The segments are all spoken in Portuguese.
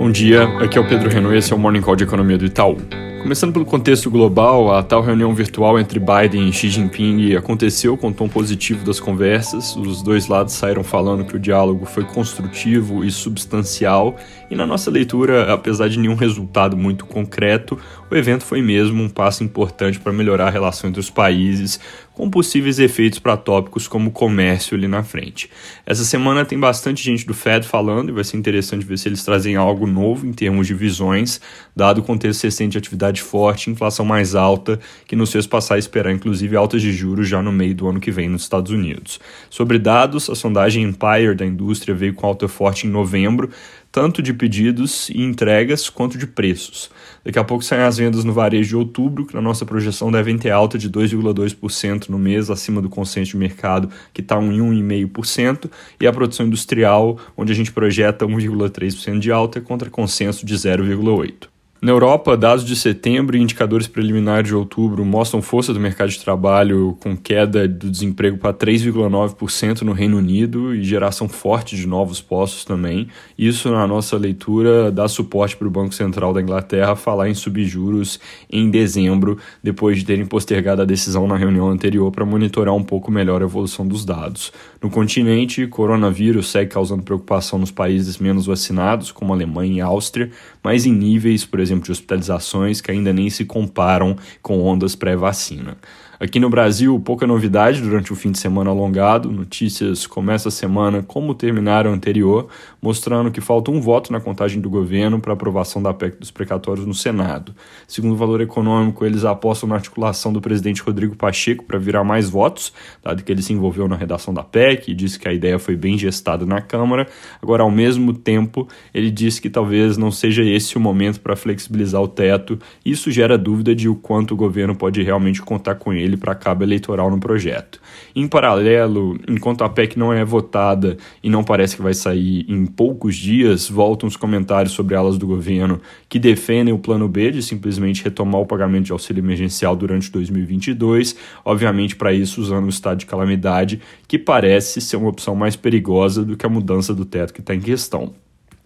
Bom dia, aqui é o Pedro Renault e esse é o Morning Call de Economia do Itaú. Começando pelo contexto global, a tal reunião virtual entre Biden e Xi Jinping aconteceu com tom positivo das conversas. Os dois lados saíram falando que o diálogo foi construtivo e substancial, e na nossa leitura, apesar de nenhum resultado muito concreto, o evento foi mesmo um passo importante para melhorar a relação entre os países, com possíveis efeitos para tópicos como comércio ali na frente. Essa semana tem bastante gente do Fed falando e vai ser interessante ver se eles trazem algo novo em termos de visões, dado o contexto recente de atividade forte, inflação mais alta, que nos fez passar a esperar inclusive altas de juros já no meio do ano que vem nos Estados Unidos. Sobre dados, a sondagem Empire da indústria veio com alta forte em novembro, tanto de pedidos e entregas quanto de preços. Daqui a pouco saem as vendas no varejo de outubro, que na nossa projeção devem ter alta de 2,2% no mês, acima do consenso de mercado, que está em 1,5%, e a produção industrial, onde a gente projeta 1,3% de alta, contra consenso de 0,8%. Na Europa, dados de setembro e indicadores preliminares de outubro mostram força do mercado de trabalho com queda do desemprego para 3,9% no Reino Unido e geração forte de novos postos também. Isso, na nossa leitura, dá suporte para o Banco Central da Inglaterra falar em subjuros em dezembro, depois de terem postergado a decisão na reunião anterior para monitorar um pouco melhor a evolução dos dados. No continente, coronavírus segue causando preocupação nos países menos vacinados, como Alemanha e Áustria, mas em níveis, por exemplo, exemplo, de hospitalizações que ainda nem se comparam com ondas pré-vacina. Aqui no Brasil, pouca novidade durante o fim de semana alongado. Notícias começa a semana como terminaram anterior, mostrando que falta um voto na contagem do governo para aprovação da PEC dos precatórios no Senado. Segundo o valor econômico, eles apostam na articulação do presidente Rodrigo Pacheco para virar mais votos, dado que ele se envolveu na redação da PEC e disse que a ideia foi bem gestada na Câmara. Agora, ao mesmo tempo, ele disse que talvez não seja esse o momento para flexibilizar o teto. Isso gera dúvida de o quanto o governo pode realmente contar com ele para cabo eleitoral no projeto. Em paralelo, enquanto a PEC não é votada e não parece que vai sair em poucos dias, voltam os comentários sobre alas do governo que defendem o plano B de simplesmente retomar o pagamento de auxílio emergencial durante 2022, obviamente para isso usando o estado de calamidade, que parece ser uma opção mais perigosa do que a mudança do teto que está em questão.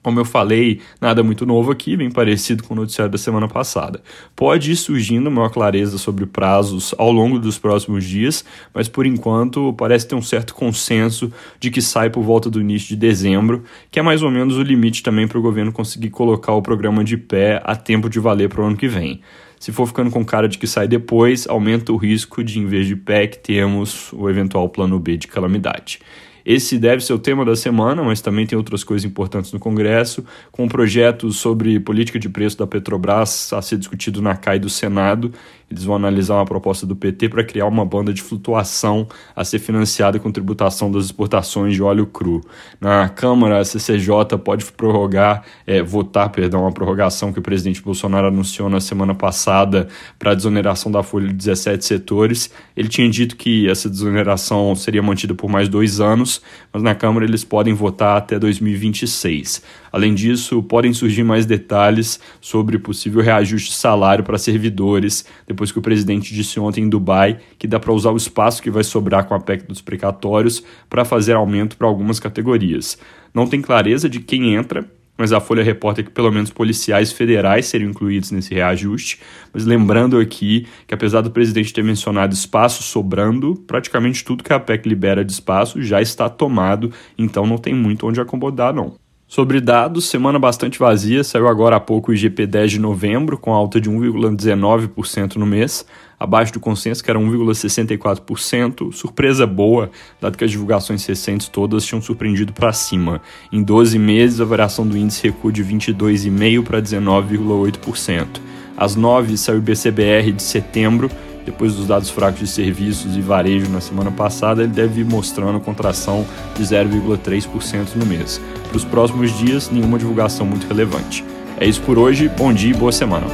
Como eu falei, nada muito novo aqui, bem parecido com o noticiário da semana passada. Pode ir surgindo maior clareza sobre prazos ao longo dos próximos dias, mas por enquanto parece ter um certo consenso de que sai por volta do início de dezembro, que é mais ou menos o limite também para o governo conseguir colocar o programa de pé a tempo de valer para o ano que vem. Se for ficando com cara de que sai depois, aumenta o risco de, em vez de PEC, termos o eventual plano B de calamidade. Esse deve ser o tema da semana, mas também tem outras coisas importantes no Congresso, com projetos sobre política de preço da Petrobras a ser discutido na CAI do Senado eles vão analisar uma proposta do PT para criar uma banda de flutuação a ser financiada com tributação das exportações de óleo cru. Na Câmara, a CCJ pode prorrogar, é, votar, perdão, a prorrogação que o presidente Bolsonaro anunciou na semana passada para a desoneração da folha de 17 setores. Ele tinha dito que essa desoneração seria mantida por mais dois anos, mas na Câmara eles podem votar até 2026. Além disso, podem surgir mais detalhes sobre possível reajuste de salário para servidores, depois que o presidente disse ontem em Dubai que dá para usar o espaço que vai sobrar com a PEC dos precatórios para fazer aumento para algumas categorias. Não tem clareza de quem entra, mas a Folha reporta que pelo menos policiais federais seriam incluídos nesse reajuste. Mas lembrando aqui que, apesar do presidente ter mencionado espaço sobrando, praticamente tudo que a PEC libera de espaço já está tomado, então não tem muito onde acomodar, não. Sobre dados, semana bastante vazia, saiu agora há pouco o IGP 10 de novembro, com alta de 1,19% no mês, abaixo do consenso que era 1,64%, surpresa boa, dado que as divulgações recentes todas tinham surpreendido para cima. Em 12 meses, a variação do índice recua de 22,5% para 19,8%. Às 9 saiu o BCBR de setembro, depois dos dados fracos de serviços e varejo na semana passada, ele deve ir mostrando contração de 0,3% no mês. Para os próximos dias, nenhuma divulgação muito relevante. É isso por hoje, bom dia e boa semana.